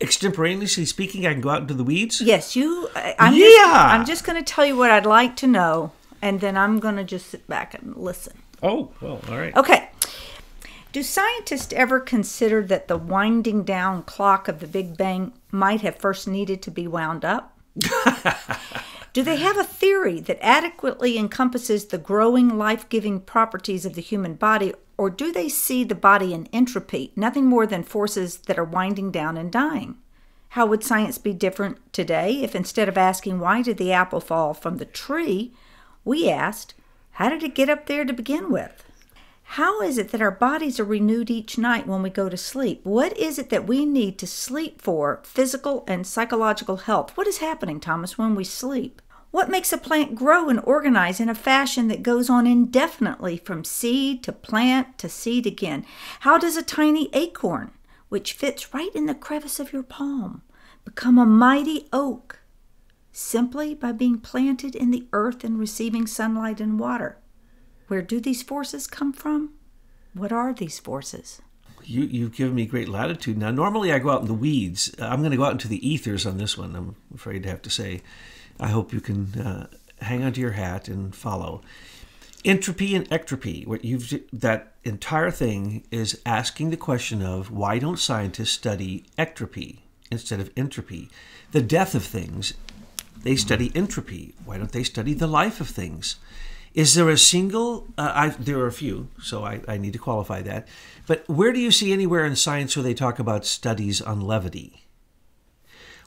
extemporaneously speaking, I can go out into the weeds? Yes, you. I- I'm Just, Yeah. I'm just going to tell you what I'd like to know, and then I'm going to just sit back and listen. Oh, well, all right. Okay. Do scientists ever consider that the winding down clock of the Big Bang might have first needed to be wound up? Do they have a theory that adequately encompasses the growing life giving properties of the human body, or do they see the body in entropy, nothing more than forces that are winding down and dying? How would science be different today if instead of asking why did the apple fall from the tree, we asked, how did it get up there to begin with? How is it that our bodies are renewed each night when we go to sleep? What is it that we need to sleep for physical and psychological health? What is happening, Thomas, when we sleep? What makes a plant grow and organize in a fashion that goes on indefinitely from seed to plant to seed again? How does a tiny acorn, which fits right in the crevice of your palm, become a mighty oak? Simply by being planted in the earth and receiving sunlight and water. Where do these forces come from? What are these forces? You, you've given me great latitude. Now, normally I go out in the weeds. I'm going to go out into the ethers on this one, I'm afraid to have to say. I hope you can uh, hang onto your hat and follow. Entropy and ectropy, what you've that entire thing is asking the question of why don't scientists study ectropy instead of entropy? The death of things, they study entropy. Why don't they study the life of things? Is there a single? Uh, I, there are a few, so I, I need to qualify that. But where do you see anywhere in science where they talk about studies on levity?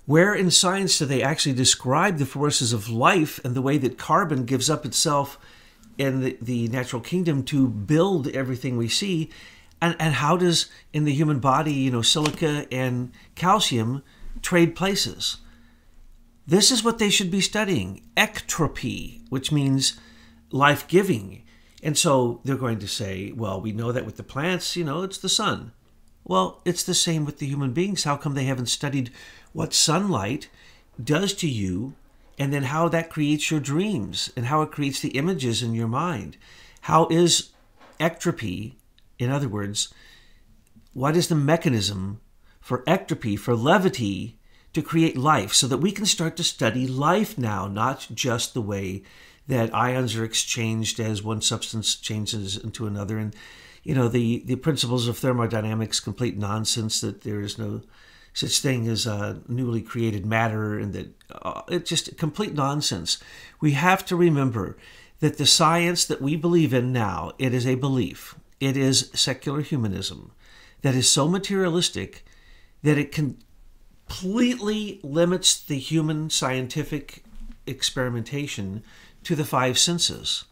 Where in science do they actually describe the forces of life and the way that carbon gives up itself in the, the natural kingdom to build everything we see? And, and how does in the human body, you know, silica and calcium trade places? This is what they should be studying ectropy, which means life giving. And so they're going to say, well, we know that with the plants, you know, it's the sun. Well, it's the same with the human beings. How come they haven't studied what sunlight does to you and then how that creates your dreams and how it creates the images in your mind? How is ectropy, in other words, what is the mechanism for ectropy, for levity, to create life so that we can start to study life now, not just the way that ions are exchanged as one substance changes into another. And, you know, the, the principles of thermodynamics, complete nonsense that there is no such thing as uh, newly created matter and that uh, it's just complete nonsense. We have to remember that the science that we believe in now, it is a belief. It is secular humanism that is so materialistic that it completely limits the human scientific experimentation to the five senses.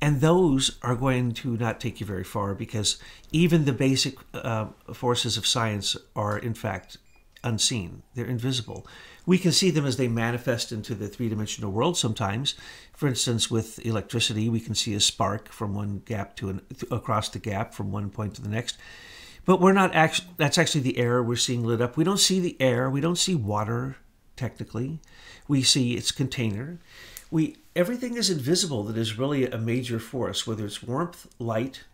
And those are going to not take you very far because even the basic uh, forces of science are, in fact, unseen. They're invisible. We can see them as they manifest into the three dimensional world sometimes. For instance, with electricity, we can see a spark from one gap to an, across the gap from one point to the next. But we're not actually, that's actually the air we're seeing lit up. We don't see the air. We don't see water, technically. We see its container. We, everything is invisible that is really a major force, whether it's warmth, light,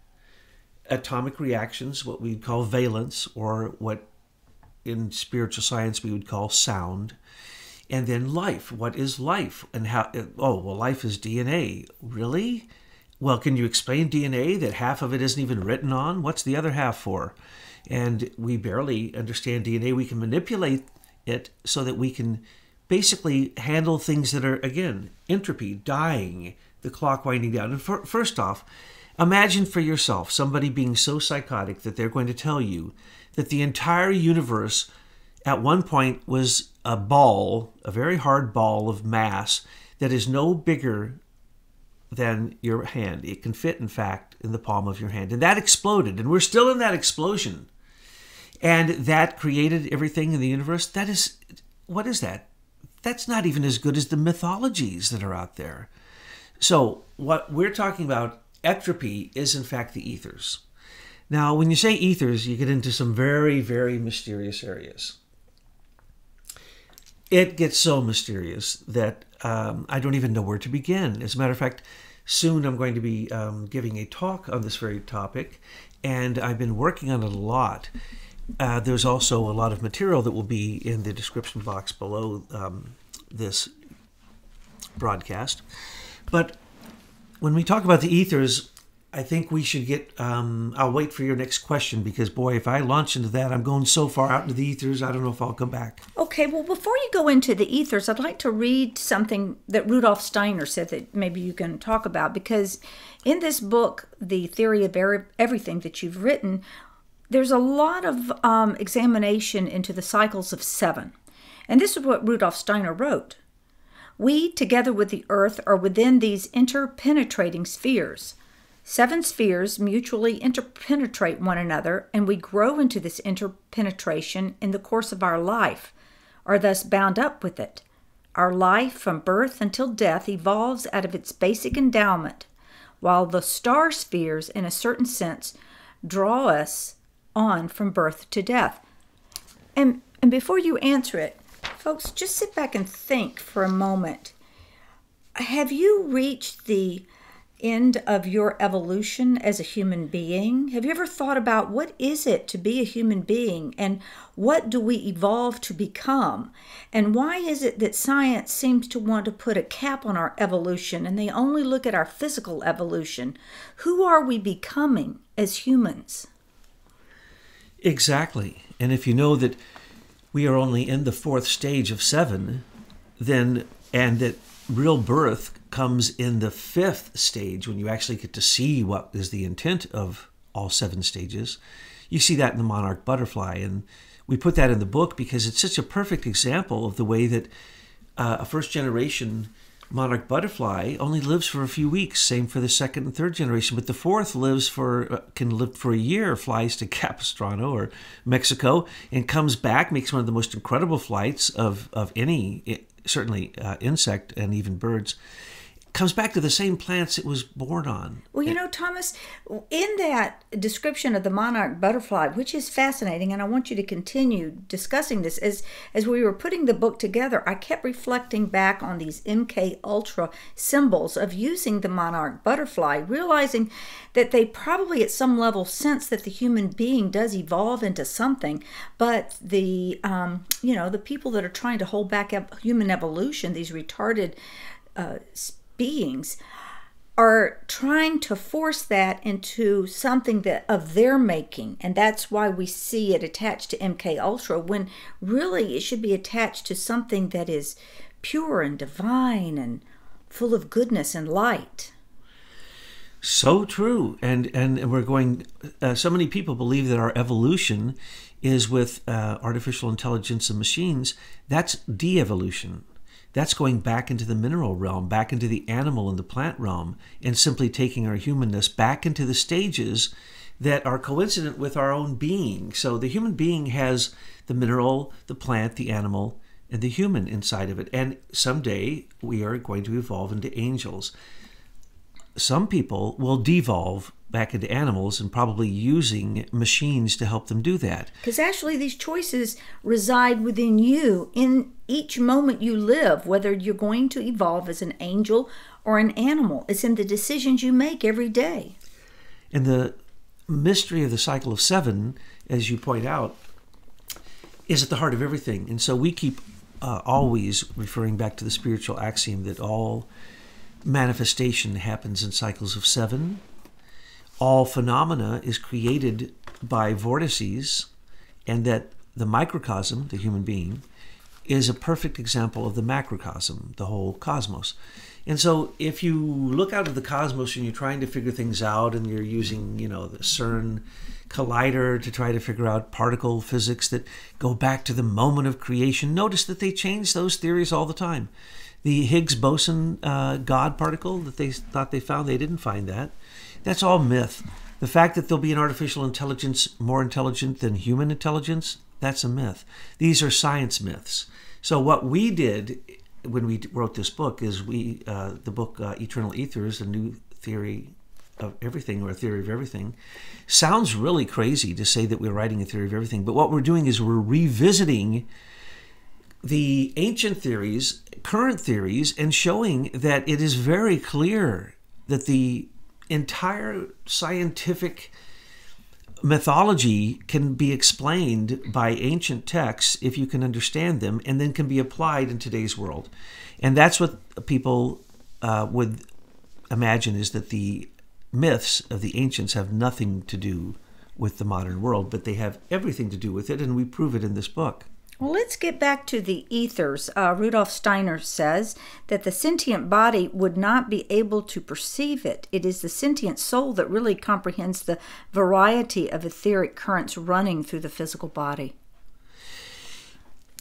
atomic reactions, what we call valence, or what in spiritual science we would call sound. And then life. What is life? And how, oh, well, life is DNA. Really? Well, can you explain DNA that half of it isn't even written on? What's the other half for? And we barely understand DNA. We can manipulate it so that we can basically handle things that are, again, entropy, dying, the clock winding down. And for, first off, imagine for yourself somebody being so psychotic that they're going to tell you that the entire universe at one point was a ball, a very hard ball of mass that is no bigger than your hand. It can fit, in fact, in the palm of your hand. And that exploded, and we're still in that explosion. And that created everything in the universe. That is, what is that? That's not even as good as the mythologies that are out there. So, what we're talking about, entropy, is in fact the ethers. Now, when you say ethers, you get into some very, very mysterious areas. It gets so mysterious that um, I don't even know where to begin. As a matter of fact, soon I'm going to be um, giving a talk on this very topic, and I've been working on it a lot. uh, there's also a lot of material that will be in the description box below um, this broadcast. But when we talk about the ethers, I think we should get. Um, I'll wait for your next question because, boy, if I launch into that, I'm going so far out into the ethers, I don't know if I'll come back. Okay, well, before you go into the ethers, I'd like to read something that Rudolf Steiner said that maybe you can talk about because in this book, The Theory of Everything that you've written, there's a lot of um, examination into the cycles of seven. And this is what Rudolf Steiner wrote. We, together with the earth, are within these interpenetrating spheres. Seven spheres mutually interpenetrate one another, and we grow into this interpenetration in the course of our life, are thus bound up with it. Our life from birth until death evolves out of its basic endowment, while the star spheres, in a certain sense, draw us on from birth to death. And, and before you answer it, folks, just sit back and think for a moment. Have you reached the end of your evolution as a human being? Have you ever thought about what is it to be a human being and what do we evolve to become? And why is it that science seems to want to put a cap on our evolution and they only look at our physical evolution? Who are we becoming as humans? Exactly. And if you know that we are only in the fourth stage of seven, then, and that real birth comes in the fifth stage when you actually get to see what is the intent of all seven stages. You see that in the monarch butterfly. And we put that in the book because it's such a perfect example of the way that uh, a first generation monarch butterfly only lives for a few weeks. Same for the second and third generation, but the fourth lives for uh, can live for a year. Flies to Capistrano or Mexico and comes back, makes one of the most incredible flights of of any certainly uh, insect and even birds comes back to the same plants it was born on. Well, you know, Thomas, in that description of the monarch butterfly, which is fascinating, and I want you to continue discussing this as as we were putting the book together, I kept reflecting back on these MK Ultra symbols of using the monarch butterfly, realizing that they probably at some level sense that the human being does evolve into something, but the um, you know the people that are trying to hold back human evolution, these retarded uh, beings are trying to force that into something that of their making. And that's why we see it attached to MK Ultra when really it should be attached to something that is pure and divine and full of goodness and light. So true. And and we're going uh, so many people believe that our evolution is with uh, artificial intelligence and machines. That's de-evolution that's going back into the mineral realm, back into the animal and the plant realm, and simply taking our humanness back into the stages that are coincident with our own being. So the human being has the mineral, the plant, the animal, and the human inside of it. And someday we are going to evolve into angels. Some people will devolve back into animals and probably using machines to help them do that. Because actually, these choices reside within you in each moment you live, whether you're going to evolve as an angel or an animal. It's in the decisions you make every day. And the mystery of the cycle of seven, as you point out, is at the heart of everything. And so we keep uh, always referring back to the spiritual axiom that all manifestation happens in cycles of seven all phenomena is created by vortices, and that the microcosm, the human being, is a perfect example of the macrocosm, the whole cosmos. And so if you look out of the cosmos and you're trying to figure things out and you're using, you know, the CERN collider to try to figure out particle physics that go back to the moment of creation, notice that they change those theories all the time. The Higgs boson uh, God particle that they thought they found, they didn't find that. That's all myth. The fact that there'll be an artificial intelligence more intelligent than human intelligence, that's a myth. These are science myths. So what we did when we wrote this book is we uh, the book uh, Eternal Ethers, a new theory of everything or a theory of everything, sounds really crazy to say that we're writing a theory of everything. But what we're doing is we're revisiting the ancient theories, current theories, and showing that it is very clear that the entire scientific mythology can be explained by ancient texts if you can understand them and then can be applied in today's world. And that's what people uh, would imagine is that the myths of the ancients have nothing to do with the modern world, but they have everything to do with it, and we prove it in this book. Well, let's get back to the ethers. Uh, Rudolf Steiner says that the sentient body would not be able to perceive it. It is the sentient soul that really comprehends the variety of etheric currents running through the physical body.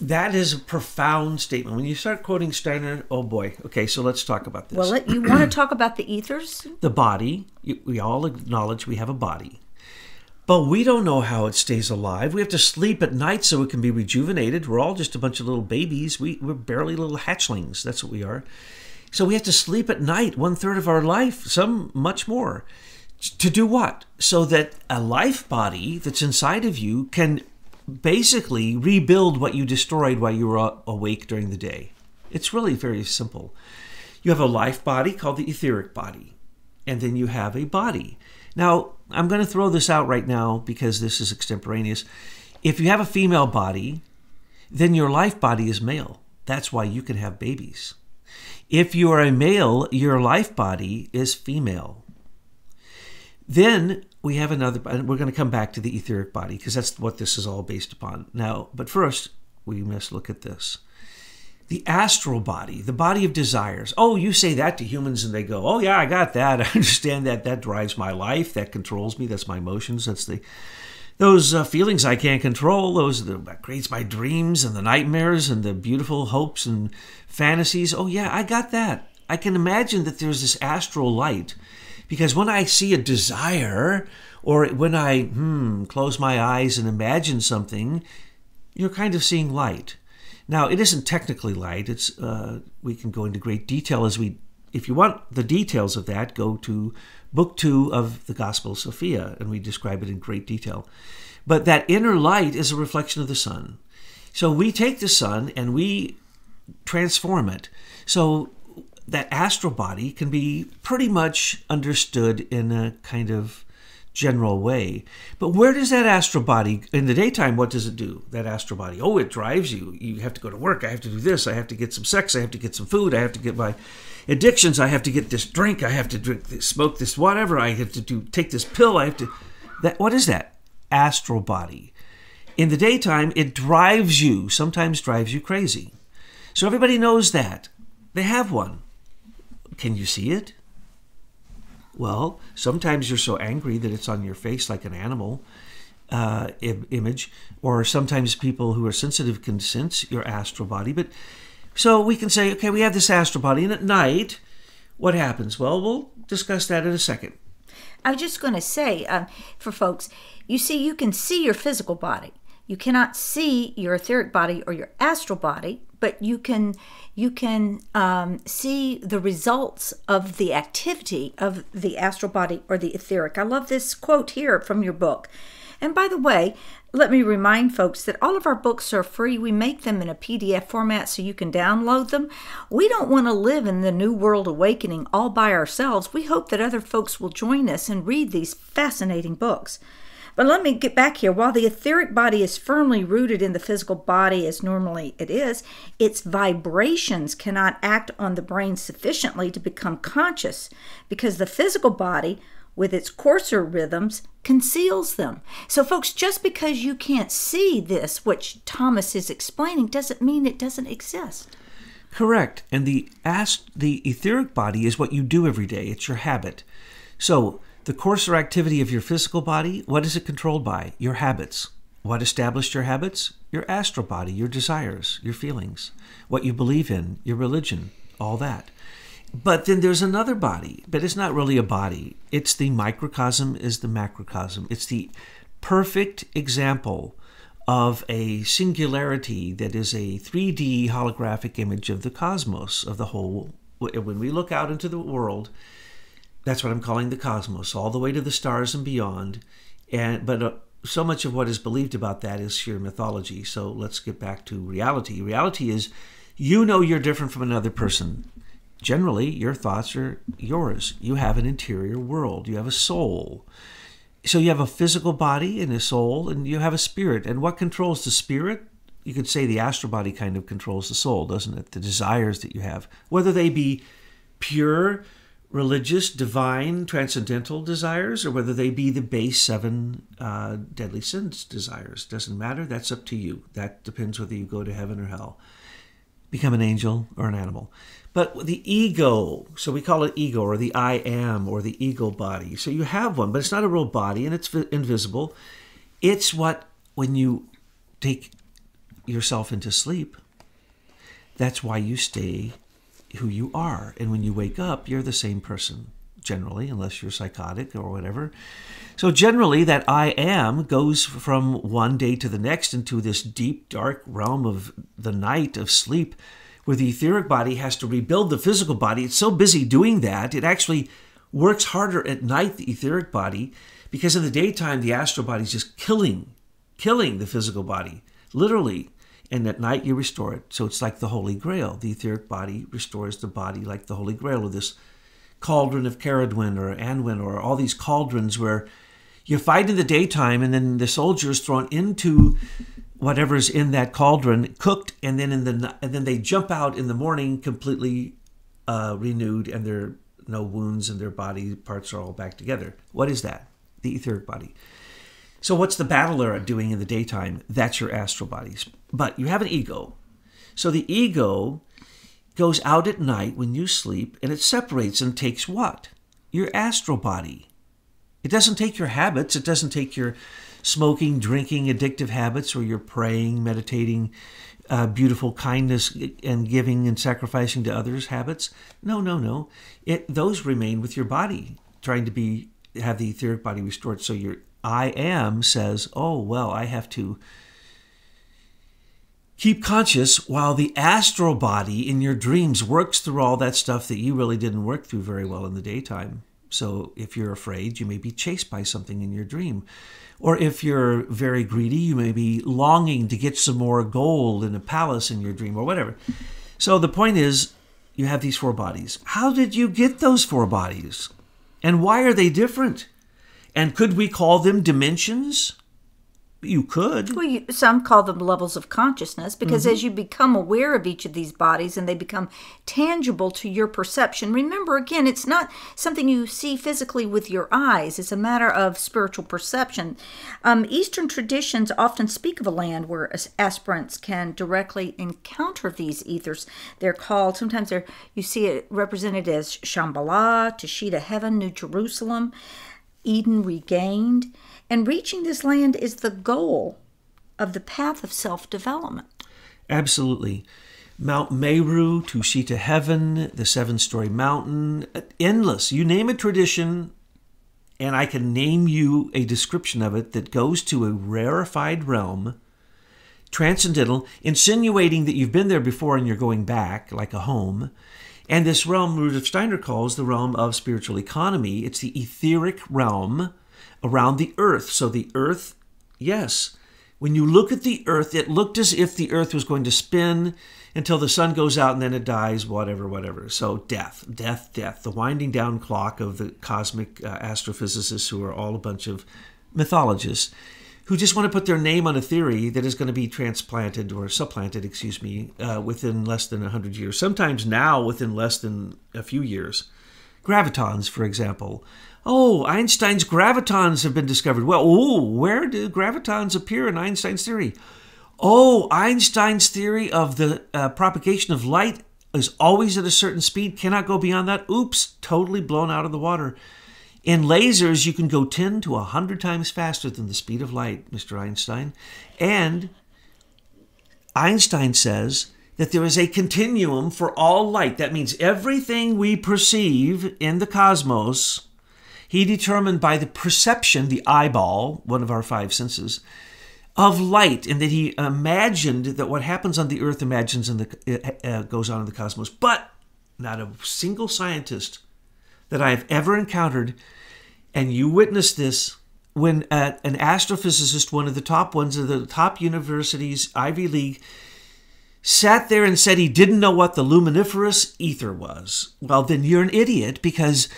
That is a profound statement. When you start quoting Steiner, oh boy. Okay, so let's talk about this. Well, you want to talk about the ethers? The body, we all acknowledge we have a body. But we don't know how it stays alive. We have to sleep at night so it can be rejuvenated. We're all just a bunch of little babies. We, we're barely little hatchlings. That's what we are. So we have to sleep at night one third of our life, some much more. To do what? So that a life body that's inside of you can basically rebuild what you destroyed while you were awake during the day. It's really very simple. You have a life body called the etheric body, and then you have a body. Now, I'm going to throw this out right now because this is extemporaneous. If you have a female body, then your life body is male. That's why you can have babies. If you are a male, your life body is female. Then we have another, we're going to come back to the etheric body because that's what this is all based upon. Now, but first, we must look at this the astral body, the body of desires. Oh, you say that to humans and they go, "Oh yeah, I got that. I understand that. That drives my life. That controls me. That's my emotions. That's the those uh, feelings I can't control. Those the, that creates my dreams and the nightmares and the beautiful hopes and fantasies. Oh yeah, I got that. I can imagine that there's this astral light because when I see a desire or when I hmm, close my eyes and imagine something, you're kind of seeing light. Now, it isn't technically light. It's uh, we can go into great detail as we. If you want the details of that, go to book two of the Gospel of Sophia, and we describe it in great detail. But that inner light is a reflection of the sun. So we take the sun and we transform it. So that astral body can be pretty much understood in a kind of general way. But where does that astral body, in the daytime, what does it do? That astral body, oh, it drives you. You have to go to work. I have to do this. I have to get some sex. I have to get some food. I have to get my addictions. I have to get this drink. I have to drink this, smoke this, whatever. I have to do, take this pill. I have to. That what is that? Astral body. In the daytime, it drives you. Sometimes drives you crazy. So everybody knows that they have one. Can you see it? Well, sometimes you're so angry that it's on your face like an animal uh, image, or sometimes people who are sensitive can sense your astral body. But so we can say, okay, we have this astral body, and at night, what happens? Well, we'll discuss that in a second. I was just going to say uh, for folks, you see, you can see your physical body. You cannot see your etheric body or your astral body, but you can you can um, see the results of the activity of the astral body or the etheric. I love this quote here from your book. And by the way, let me remind folks that all of our books are free. We make them in a PDF format so you can download them. We don't want to live in the New World Awakening all by ourselves. We hope that other folks will join us and read these fascinating books. But let me get back here. While the etheric body is firmly rooted in the physical body as normally it is, its vibrations cannot act on the brain sufficiently to become conscious because the physical body, with its coarser rhythms, conceals them. So, folks, just because you can't see this, which Thomas is explaining, doesn't mean it doesn't exist. Correct. And the ast- the etheric body is what you do every day. It's your habit. So the course or activity of your physical body, what is it controlled by? Your habits. What established your habits? Your astral body, your desires, your feelings, what you believe in, your religion, all that. But then there's another body, but it's not really a body. It's the microcosm, is the macrocosm. It's the perfect example of a singularity that is a 3D holographic image of the cosmos, of the whole. When we look out into the world, that's what I'm calling the cosmos, all the way to the stars and beyond. And but uh, so much of what is believed about that is sheer mythology. So let's get back to reality. Reality is you know you're different from another person. Generally, your thoughts are yours. You have an interior world. You have a soul. so you have a physical body and a soul, and you have a spirit. And what controls the spirit? You could say the astral body kind of controls the soul, doesn't it? The desires that you have, whether they be pure, religious, divine, transcendental desires, or whether they be the base seven uh, deadly sins desires. Doesn't matter. That's up to you. That depends whether you go to heaven or hell, become an angel or an animal. But the ego, so we call it ego or the I am or the ego body. So you have one, but it's not a real body and it's invisible. It's what, when you take yourself into sleep, that's why you stay who you are. And when you wake up, you're the same person, generally, unless you're psychotic or whatever. So, generally, that I am goes from one day to the next into this deep, dark realm of the night of sleep, where the etheric body has to rebuild the physical body. It's so busy doing that, it actually works harder at night, the etheric body, because in the daytime, the astral body is just killing, killing the physical body, literally and at night you restore it. So it's like the Holy Grail. The etheric body restores the body like the Holy Grail, or this cauldron of Ceridwen or Annwn, or all these cauldrons where you fight in the daytime, and then the soldier is thrown into whatever's in that cauldron, cooked, and then in the and then they jump out in the morning completely uh, renewed, and there are no wounds, and their body parts are all back together. What is that? The etheric body. So, what's the battle era doing in the daytime? That's your astral bodies. But you have an ego. So, the ego goes out at night when you sleep and it separates and takes what? Your astral body. It doesn't take your habits, it doesn't take your smoking, drinking, addictive habits, or your praying, meditating, uh, beautiful kindness and giving and sacrificing to others habits. No, no, no. It those remain with your body, trying to be have the etheric body restored. So your I am says, oh, well, I have to keep conscious while the astral body in your dreams works through all that stuff that you really didn't work through very well in the daytime. So if you're afraid, you may be chased by something in your dream. Or if you're very greedy, you may be longing to get some more gold in a palace in your dream or whatever. So the point is, you have these four bodies. How did you get those four bodies? And why are they different? And could we call them dimensions? You could. Well, you, some call them levels of consciousness because mm-hmm. as you become aware of each of these bodies and they become tangible to your perception, remember again, it's not something you see physically with your eyes, it's a matter of spiritual perception. Um, Eastern traditions often speak of a land where aspirants can directly encounter these ethers. They're called, sometimes they're, you see it represented as Shambhala, Tushita Heaven, New Jerusalem. Eden regained, and reaching this land is the goal of the path of self development. Absolutely. Mount Meru, Tushita Heaven, the seven story mountain, endless. You name a tradition, and I can name you a description of it that goes to a rarefied realm, transcendental, insinuating that you've been there before and you're going back like a home. And this realm Rudolf Steiner calls the realm of spiritual economy. It's the etheric realm around the earth. So the earth, yes, when you look at the earth, it looked as if the earth was going to spin until the sun goes out and then it dies, whatever, whatever. So death, death, death, the winding down clock of the cosmic uh, astrophysicists who are all a bunch of mythologists who just want to put their name on a theory that is going to be transplanted or supplanted, excuse me, uh, within less than 100 years. Sometimes now within less than a few years. Gravitons, for example. Oh, Einstein's gravitons have been discovered. Well, oh, where do gravitons appear in Einstein's theory? Oh, Einstein's theory of the uh, propagation of light is always at a certain speed, cannot go beyond that. Oops, totally blown out of the water. In lasers, you can go 10 to 100 times faster than the speed of light, Mr. Einstein. And Einstein says that there is a continuum for all light. That means everything we perceive in the cosmos, he determined by the perception, the eyeball, one of our five senses, of light, and that he imagined that what happens on the earth imagines and the uh, goes on in the cosmos. But not a single scientist that I have ever encountered and you witnessed this when uh, an astrophysicist, one of the top ones of the top universities, Ivy League, sat there and said he didn't know what the luminiferous ether was. Well, then you're an idiot because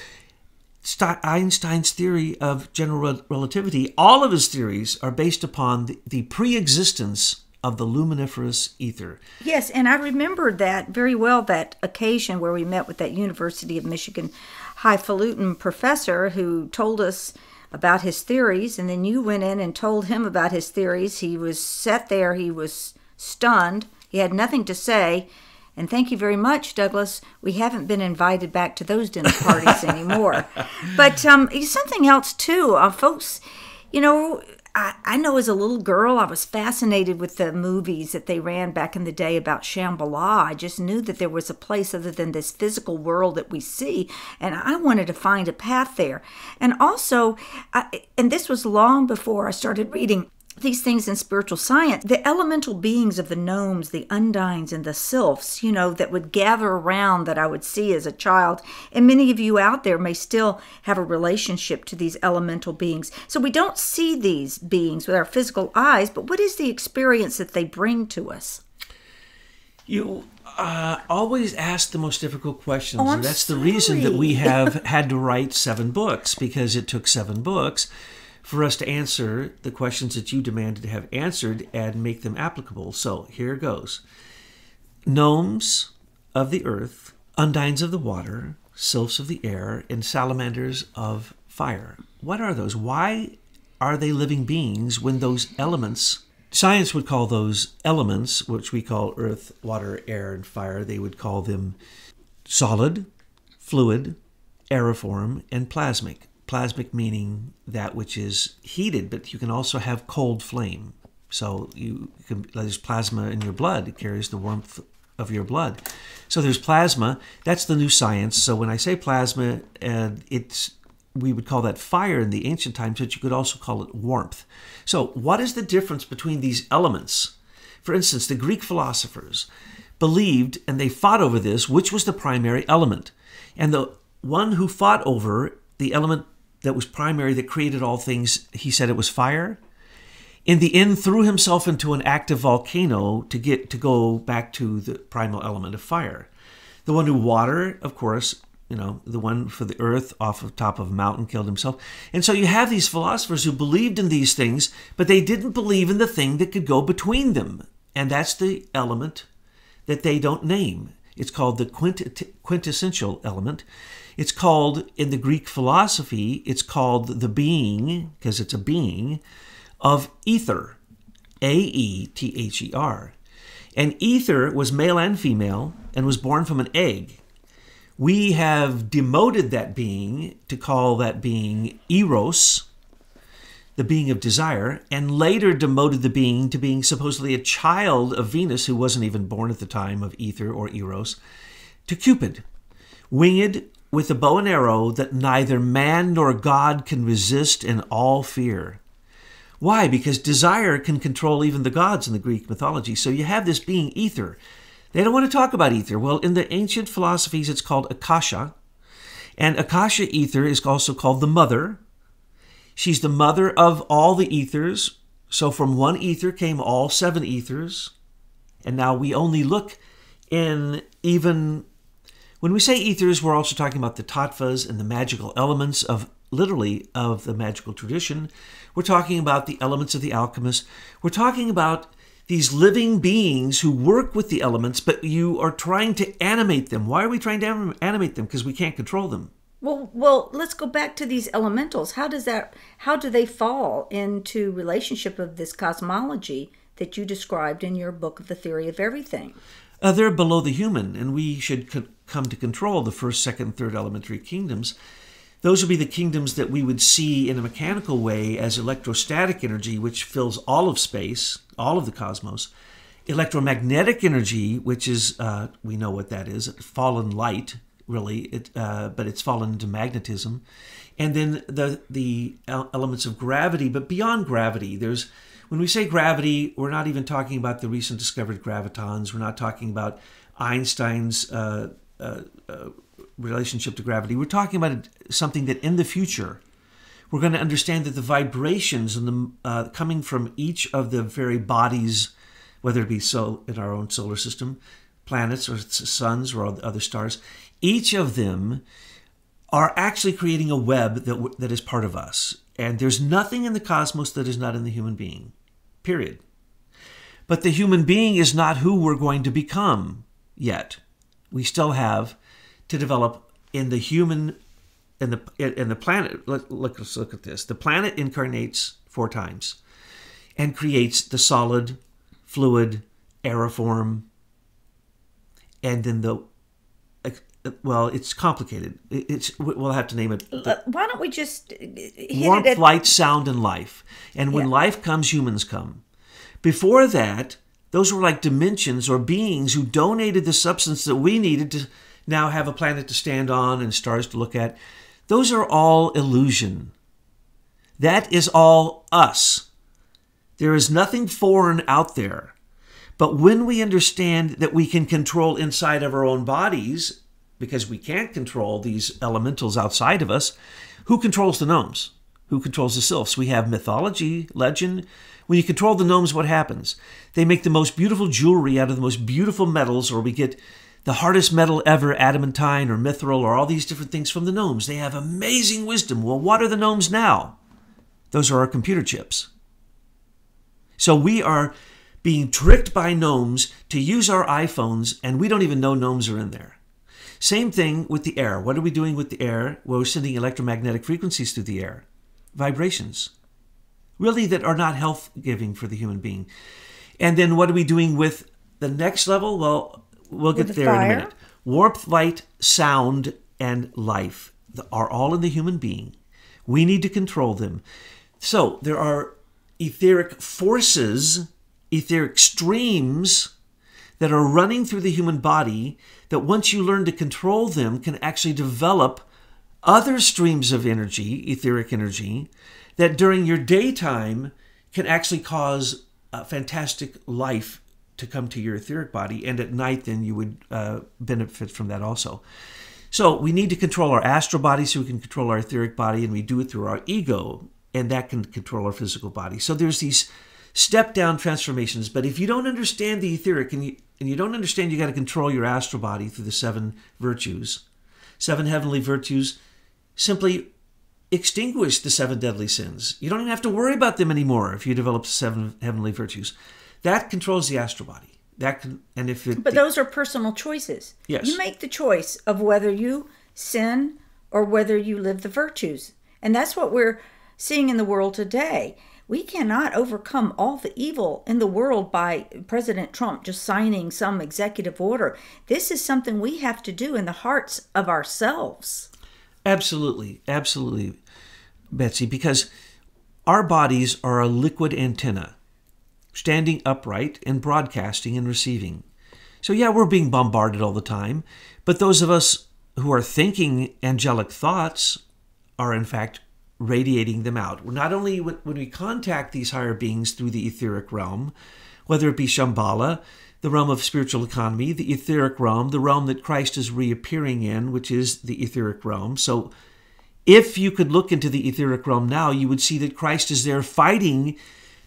Einstein's theory of general relativity, all of his theories are based upon the, the pre existence of the luminiferous ether. Yes, and I remember that very well that occasion where we met with that University of Michigan highfalutin professor who told us about his theories, and then you went in and told him about his theories. He was sat there, he was stunned, he had nothing to say. And thank you very much, Douglas. We haven't been invited back to those dinner parties anymore. But um, something else, too, uh, folks, you know, I, I know as a little girl, I was fascinated with the movies that they ran back in the day about Shambhala. I just knew that there was a place other than this physical world that we see, and I wanted to find a path there. And also, I, and this was long before I started reading these things in spiritual science, the elemental beings of the gnomes, the undines, and the sylphs, you know, that would gather around that I would see as a child. And many of you out there may still have a relationship to these elemental beings. So we don't see these beings with our physical eyes, but what is the experience that they bring to us? You uh, always ask the most difficult questions. Oh, and that's the reason that we have had to write seven books because it took seven books for us to answer the questions that you demanded to have answered and make them applicable. So here goes Gnomes of the earth, undines of the water, sylphs of the air, and salamanders of fire. What are those? Why are they living beings when those elements, science would call those elements, which we call earth, water, air, and fire, they would call them solid, fluid, aeriform, and plasmic. Plasmic meaning that which is heated, but you can also have cold flame. So you can there's plasma in your blood. It carries the warmth of your blood. So there's plasma. That's the new science. So when I say plasma, and it's we would call that fire in the ancient times, but you could also call it warmth. So what is the difference between these elements? For instance, the Greek philosophers believed, and they fought over this, which was the primary element. And the one who fought over the element that was primary that created all things, he said it was fire. In the end, threw himself into an active volcano to get to go back to the primal element of fire. The one who water, of course, you know, the one for the earth off the top of a mountain killed himself. And so you have these philosophers who believed in these things, but they didn't believe in the thing that could go between them. And that's the element that they don't name. It's called the quintessential element. It's called, in the Greek philosophy, it's called the being, because it's a being, of ether. A E T H E R. And ether was male and female and was born from an egg. We have demoted that being to call that being Eros, the being of desire, and later demoted the being to being supposedly a child of Venus, who wasn't even born at the time of ether or Eros, to Cupid. Winged with a bow and arrow that neither man nor God can resist in all fear. Why? Because desire can control even the gods in the Greek mythology. So you have this being ether. They don't want to talk about ether. Well, in the ancient philosophies, it's called Akasha. And Akasha ether is also called the mother. She's the mother of all the ethers. So from one ether came all seven ethers. And now we only look in even when we say ethers, we're also talking about the tattvas and the magical elements of literally of the magical tradition. We're talking about the elements of the alchemist. We're talking about these living beings who work with the elements, but you are trying to animate them. Why are we trying to animate them? Because we can't control them. Well, well, let's go back to these elementals. How does that? How do they fall into relationship of this cosmology that you described in your book of the theory of everything? Uh, they're below the human, and we should co- come to control the first, second, third elementary kingdoms. Those would be the kingdoms that we would see in a mechanical way as electrostatic energy, which fills all of space, all of the cosmos. Electromagnetic energy, which is, uh, we know what that is, fallen light, really, it, uh, but it's fallen into magnetism. And then the, the elements of gravity, but beyond gravity, there's when we say gravity, we're not even talking about the recent discovered gravitons. We're not talking about Einstein's uh, uh, uh, relationship to gravity. We're talking about something that in the future we're going to understand that the vibrations and the uh, coming from each of the very bodies, whether it be so in our own solar system, planets or suns or other stars, each of them are actually creating a web that, that is part of us. And there's nothing in the cosmos that is not in the human being, period. But the human being is not who we're going to become yet. We still have to develop in the human in the in the planet. Let, let's look at this. The planet incarnates four times and creates the solid, fluid, aeriform, and then the well, it's complicated. It's we'll have to name it. Uh, why don't we just uh, warmth, at... light, sound, and life? And when yeah. life comes, humans come. Before that, those were like dimensions or beings who donated the substance that we needed to now have a planet to stand on and stars to look at. Those are all illusion. That is all us. There is nothing foreign out there. But when we understand that we can control inside of our own bodies, because we can't control these elementals outside of us, who controls the gnomes? Who controls the sylphs? We have mythology, legend. When you control the gnomes, what happens? They make the most beautiful jewelry out of the most beautiful metals, or we get the hardest metal ever, adamantine or mithril, or all these different things from the gnomes. They have amazing wisdom. Well, what are the gnomes now? Those are our computer chips. So we are being tricked by gnomes to use our iPhones, and we don't even know gnomes are in there. Same thing with the air. What are we doing with the air? Well, we're sending electromagnetic frequencies through the air, vibrations, really that are not health giving for the human being. And then what are we doing with the next level? Well, we'll get the there fire? in a minute. Warmth, light, sound, and life are all in the human being. We need to control them. So there are etheric forces, etheric streams that are running through the human body that once you learn to control them can actually develop other streams of energy, etheric energy, that during your daytime can actually cause a fantastic life to come to your etheric body. And at night, then you would uh, benefit from that also. So we need to control our astral body so we can control our etheric body, and we do it through our ego, and that can control our physical body. So there's these step down transformations. But if you don't understand the etheric and you, and you don't understand you got to control your astral body through the seven virtues, seven heavenly virtues, simply extinguish the seven deadly sins. You don't even have to worry about them anymore if you develop the seven heavenly virtues. That controls the astral body. That can, and if it, but those are personal choices. Yes, you make the choice of whether you sin or whether you live the virtues, and that's what we're seeing in the world today we cannot overcome all the evil in the world by President Trump just signing some executive order. This is something we have to do in the hearts of ourselves. Absolutely, absolutely, Betsy, because our bodies are a liquid antenna, standing upright and broadcasting and receiving. So, yeah, we're being bombarded all the time, but those of us who are thinking angelic thoughts are, in fact, radiating them out. Not only when, we contact these higher beings through the etheric realm, whether it be Shambhala, the realm of spiritual economy, the etheric realm, the realm that Christ is reappearing in, which is the etheric realm. So, if you could look into the etheric realm now, you would see that Christ is there fighting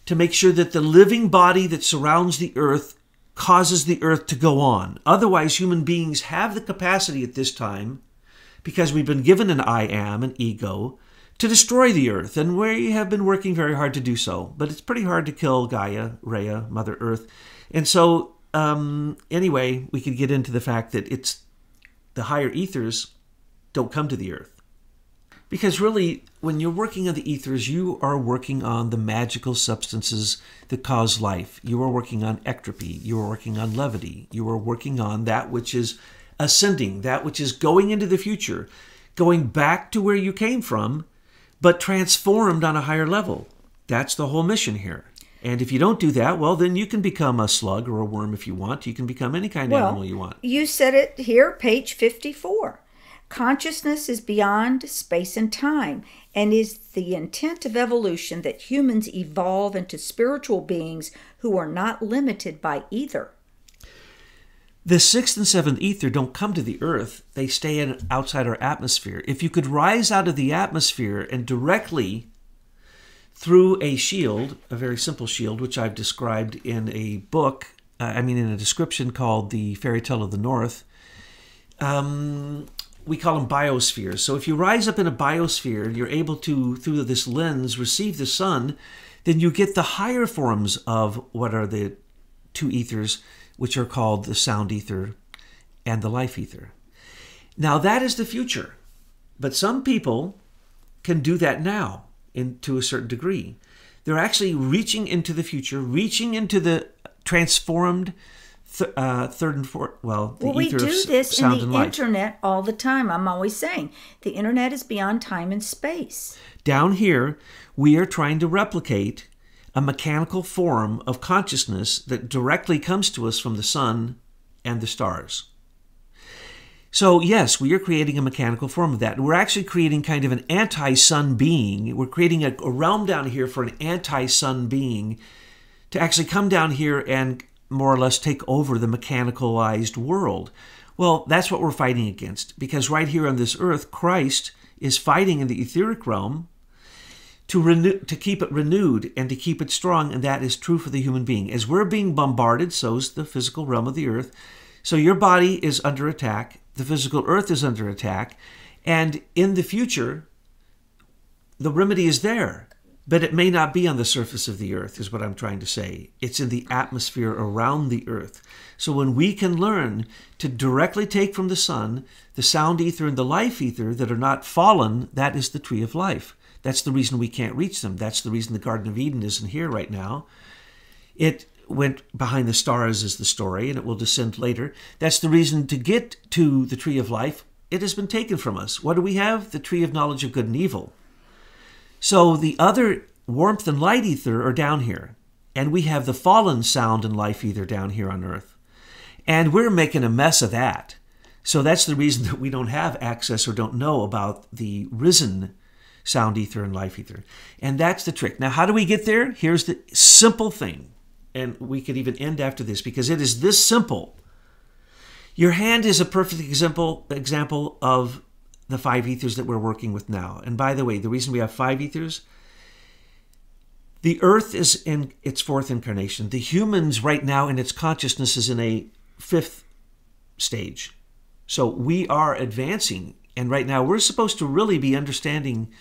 to make sure that the living body that surrounds the earth causes the earth to go on. Otherwise, human beings have the capacity at this time, because we've been given an I am, an ego, to destroy the earth, and we have been working very hard to do so. But it's pretty hard to kill Gaia, Rhea, Mother Earth. And so, um, anyway, we could get into the fact that it's the higher ethers don't come to the earth. Because really, when you're working on the ethers, you are working on the magical substances that cause life. You are working on ectropy. You are working on levity. You are working on that which is ascending, that which is going into the future, going back to where you came from but transformed on a higher level. That's the whole mission here. And if you don't do that, well, then you can become a slug or a worm if you want. You can become any kind of well, animal you want. You said it here, page 54. Consciousness is beyond space and time and is the intent of evolution that humans evolve into spiritual beings who are not limited by either. The sixth and seventh ether don't come to the earth, they stay in, outside our atmosphere. If you could rise out of the atmosphere and directly through a shield, a very simple shield, which I've described in a book, uh, I mean, in a description called The Fairy Tale of the North, um, we call them biospheres. So if you rise up in a biosphere, and you're able to, through this lens, receive the sun, then you get the higher forms of what are the two ethers, which are called the sound ether and the life ether. Now that is the future. But some people can do that now in, to a certain degree. They're actually reaching into the future, reaching into the transformed th- uh, third and fourth. Well, the Well, we do this in the internet all the time. I'm always saying the internet is beyond time and space. Down here, we are trying to replicate a mechanical form of consciousness that directly comes to us from the sun and the stars. So, yes, we are creating a mechanical form of that. We're actually creating kind of an anti sun being. We're creating a, a realm down here for an anti sun being to actually come down here and more or less take over the mechanicalized world. Well, that's what we're fighting against because right here on this earth, Christ is fighting in the etheric realm to renew to keep it renewed and to keep it strong and that is true for the human being as we're being bombarded so is the physical realm of the earth so your body is under attack the physical earth is under attack and in the future the remedy is there but it may not be on the surface of the earth is what i'm trying to say. It's in the atmosphere around the earth. So when we can learn to directly take from the sun the sound ether and the life ether that are not fallen that is the tree of life. That's the reason we can't reach them. That's the reason the garden of eden isn't here right now. It went behind the stars is the story and it will descend later that's the reason to get to the tree of life it has been taken from us what do we have the tree of knowledge of good and evil so the other warmth and light ether are down here. And we have the fallen sound and life ether down here on earth. And we're making a mess of that. So that's the reason that we don't have access or don't know about the risen sound ether and life ether. And that's the trick. Now, how do we get there? Here's the simple thing. And we could even end after this because it is this simple. Your hand is a perfect example example of the five ethers that we're working with now. And by the way, the reason we have five ethers, the earth is in its fourth incarnation. The humans right now in its consciousness is in a fifth stage. So we are advancing. And right now we're supposed to really be understanding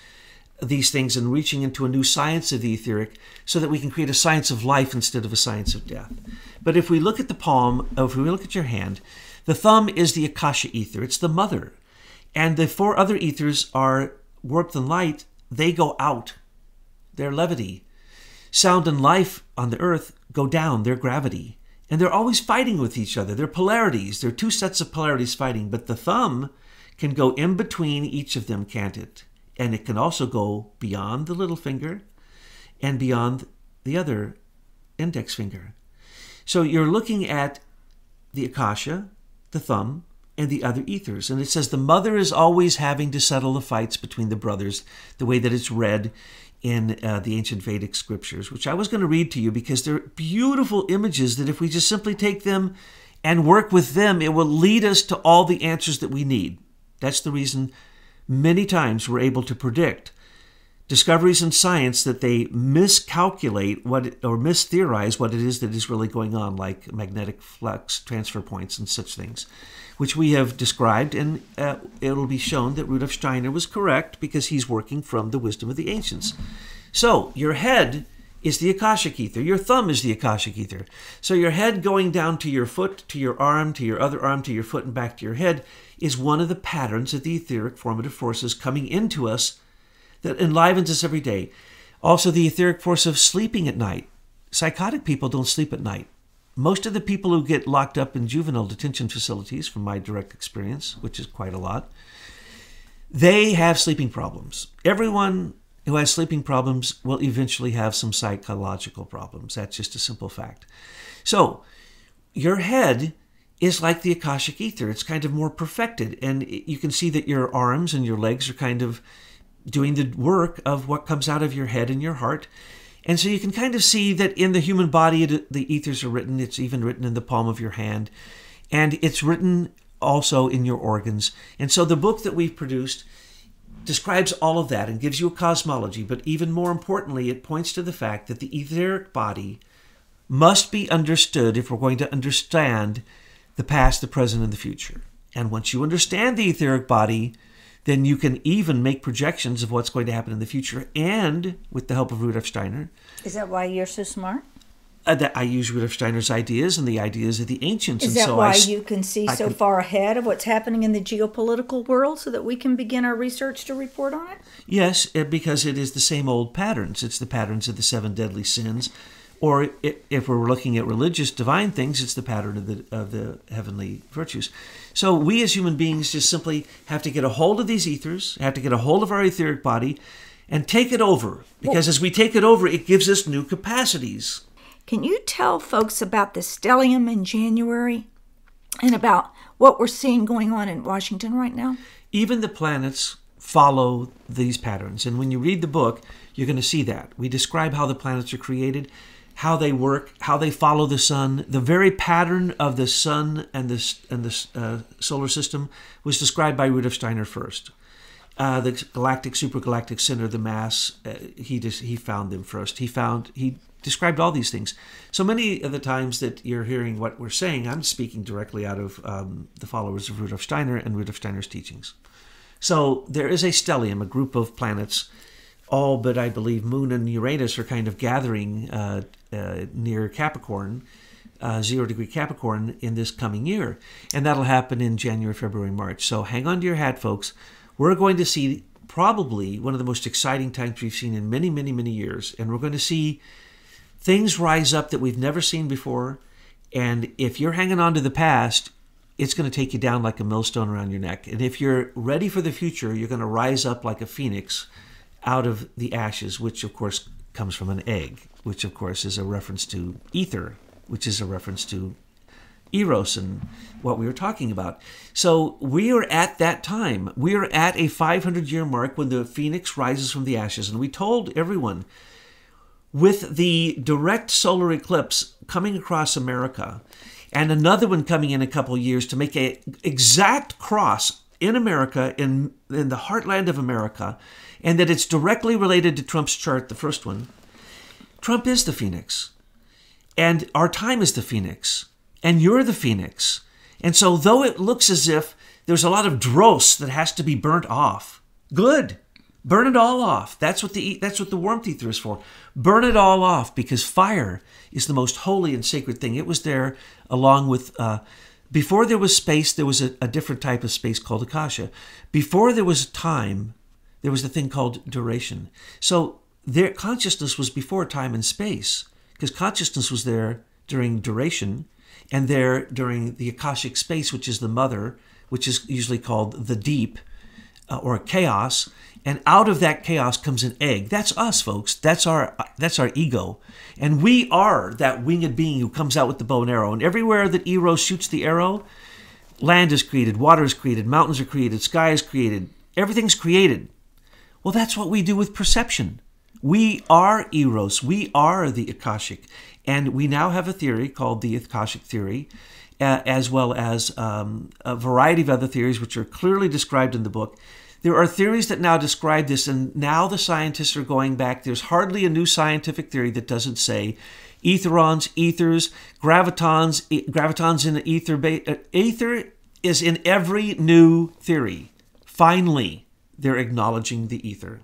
these things and reaching into a new science of the etheric so that we can create a science of life instead of a science of death. But if we look at the palm, uh, if we look at your hand, the thumb is the Akasha ether, it's the mother. And the four other ethers are warmth and light, they go out. They're levity. Sound and life on the earth go down, they're gravity. And they're always fighting with each other. They're polarities. They're two sets of polarities fighting. But the thumb can go in between each of them, can't it? And it can also go beyond the little finger and beyond the other index finger. So you're looking at the Akasha, the thumb, and the other ethers. And it says the mother is always having to settle the fights between the brothers, the way that it's read in uh, the ancient Vedic scriptures, which I was going to read to you because they're beautiful images that if we just simply take them and work with them, it will lead us to all the answers that we need. That's the reason many times we're able to predict discoveries in science that they miscalculate what or mistheorize what it is that is really going on, like magnetic flux transfer points and such things, which we have described, and uh, it'll be shown that Rudolf Steiner was correct because he's working from the wisdom of the ancients. So your head is the Akashic ether. Your thumb is the Akashic ether. So your head going down to your foot, to your arm, to your other arm, to your foot, and back to your head is one of the patterns of the etheric formative forces coming into us that enlivens us every day. Also, the etheric force of sleeping at night. Psychotic people don't sleep at night. Most of the people who get locked up in juvenile detention facilities, from my direct experience, which is quite a lot, they have sleeping problems. Everyone who has sleeping problems will eventually have some psychological problems. That's just a simple fact. So, your head is like the Akashic ether. It's kind of more perfected. And you can see that your arms and your legs are kind of doing the work of what comes out of your head and your heart. And so you can kind of see that in the human body, the ethers are written. It's even written in the palm of your hand. And it's written also in your organs. And so the book that we've produced describes all of that and gives you a cosmology. But even more importantly, it points to the fact that the etheric body must be understood if we're going to understand the past, the present, and the future. And once you understand the etheric body, then you can even make projections of what's going to happen in the future. And with the help of Rudolf Steiner, Is that why you're so smart? uh, that I use Rudolf Steiner's ideas and the ideas of the ancients. Is and that so why I, you can see I so can- far ahead of what's happening in the geopolitical world so that we can begin our research to report on it? Yes, because it is the same old patterns. It's the patterns of the seven deadly sins. Or if we're looking at religious divine things, it's the pattern of the of the heavenly virtues. So we as human beings just simply have to get a hold of these ethers, have to get a hold of our etheric body, and take it over. Because as we take it over, it gives us new capacities. Can you tell folks about the stellium in January and about what we're seeing going on in Washington right now? even the planets follow these patterns. And when you read the book, you're going to see that. We describe how the planets are created, how they work, how they follow the sun. The very pattern of the sun and the, and the uh, solar system was described by Rudolf Steiner first. Uh, the galactic supergalactic center, the mass, uh, he he found them first. He found he described all these things. So many of the times that you're hearing what we're saying, I'm speaking directly out of um, the followers of Rudolf Steiner and Rudolf Steiner's teachings. So there is a stellium, a group of planets, all but I believe Moon and Uranus are kind of gathering uh, uh, near Capricorn, uh, zero degree Capricorn, in this coming year. And that'll happen in January, February, March. So hang on to your hat, folks. We're going to see probably one of the most exciting times we've seen in many, many, many years. And we're going to see things rise up that we've never seen before. And if you're hanging on to the past, it's going to take you down like a millstone around your neck. And if you're ready for the future, you're going to rise up like a phoenix out of the ashes, which of course comes from an egg, which of course is a reference to ether, which is a reference to eros and what we were talking about. So we are at that time. We are at a 500 year mark when the phoenix rises from the ashes. And we told everyone with the direct solar eclipse coming across America and another one coming in a couple years to make an exact cross in America in in the heartland of America and that it's directly related to Trump's chart the first one Trump is the phoenix and our time is the phoenix and you're the phoenix and so though it looks as if there's a lot of dross that has to be burnt off good Burn it all off. That's what the that's what the warmth ether is for. Burn it all off because fire is the most holy and sacred thing. It was there along with uh, before there was space. There was a, a different type of space called akasha. Before there was time, there was a thing called duration. So their consciousness was before time and space because consciousness was there during duration and there during the akashic space, which is the mother, which is usually called the deep uh, or chaos. And out of that chaos comes an egg. That's us folks. That's our that's our ego. And we are that winged being who comes out with the bow and arrow. And everywhere that eros shoots the arrow land is created water is created mountains are created sky is created everything's created. Well that's what we do with perception we are eros we are the akashic and we now have a theory called the akashic theory as well as um, a variety of other theories which are clearly described in the book there are theories that now describe this, and now the scientists are going back. There's hardly a new scientific theory that doesn't say etherons, ethers, gravitons, e- gravitons in the ether. Uh, ether is in every new theory. Finally, they're acknowledging the ether.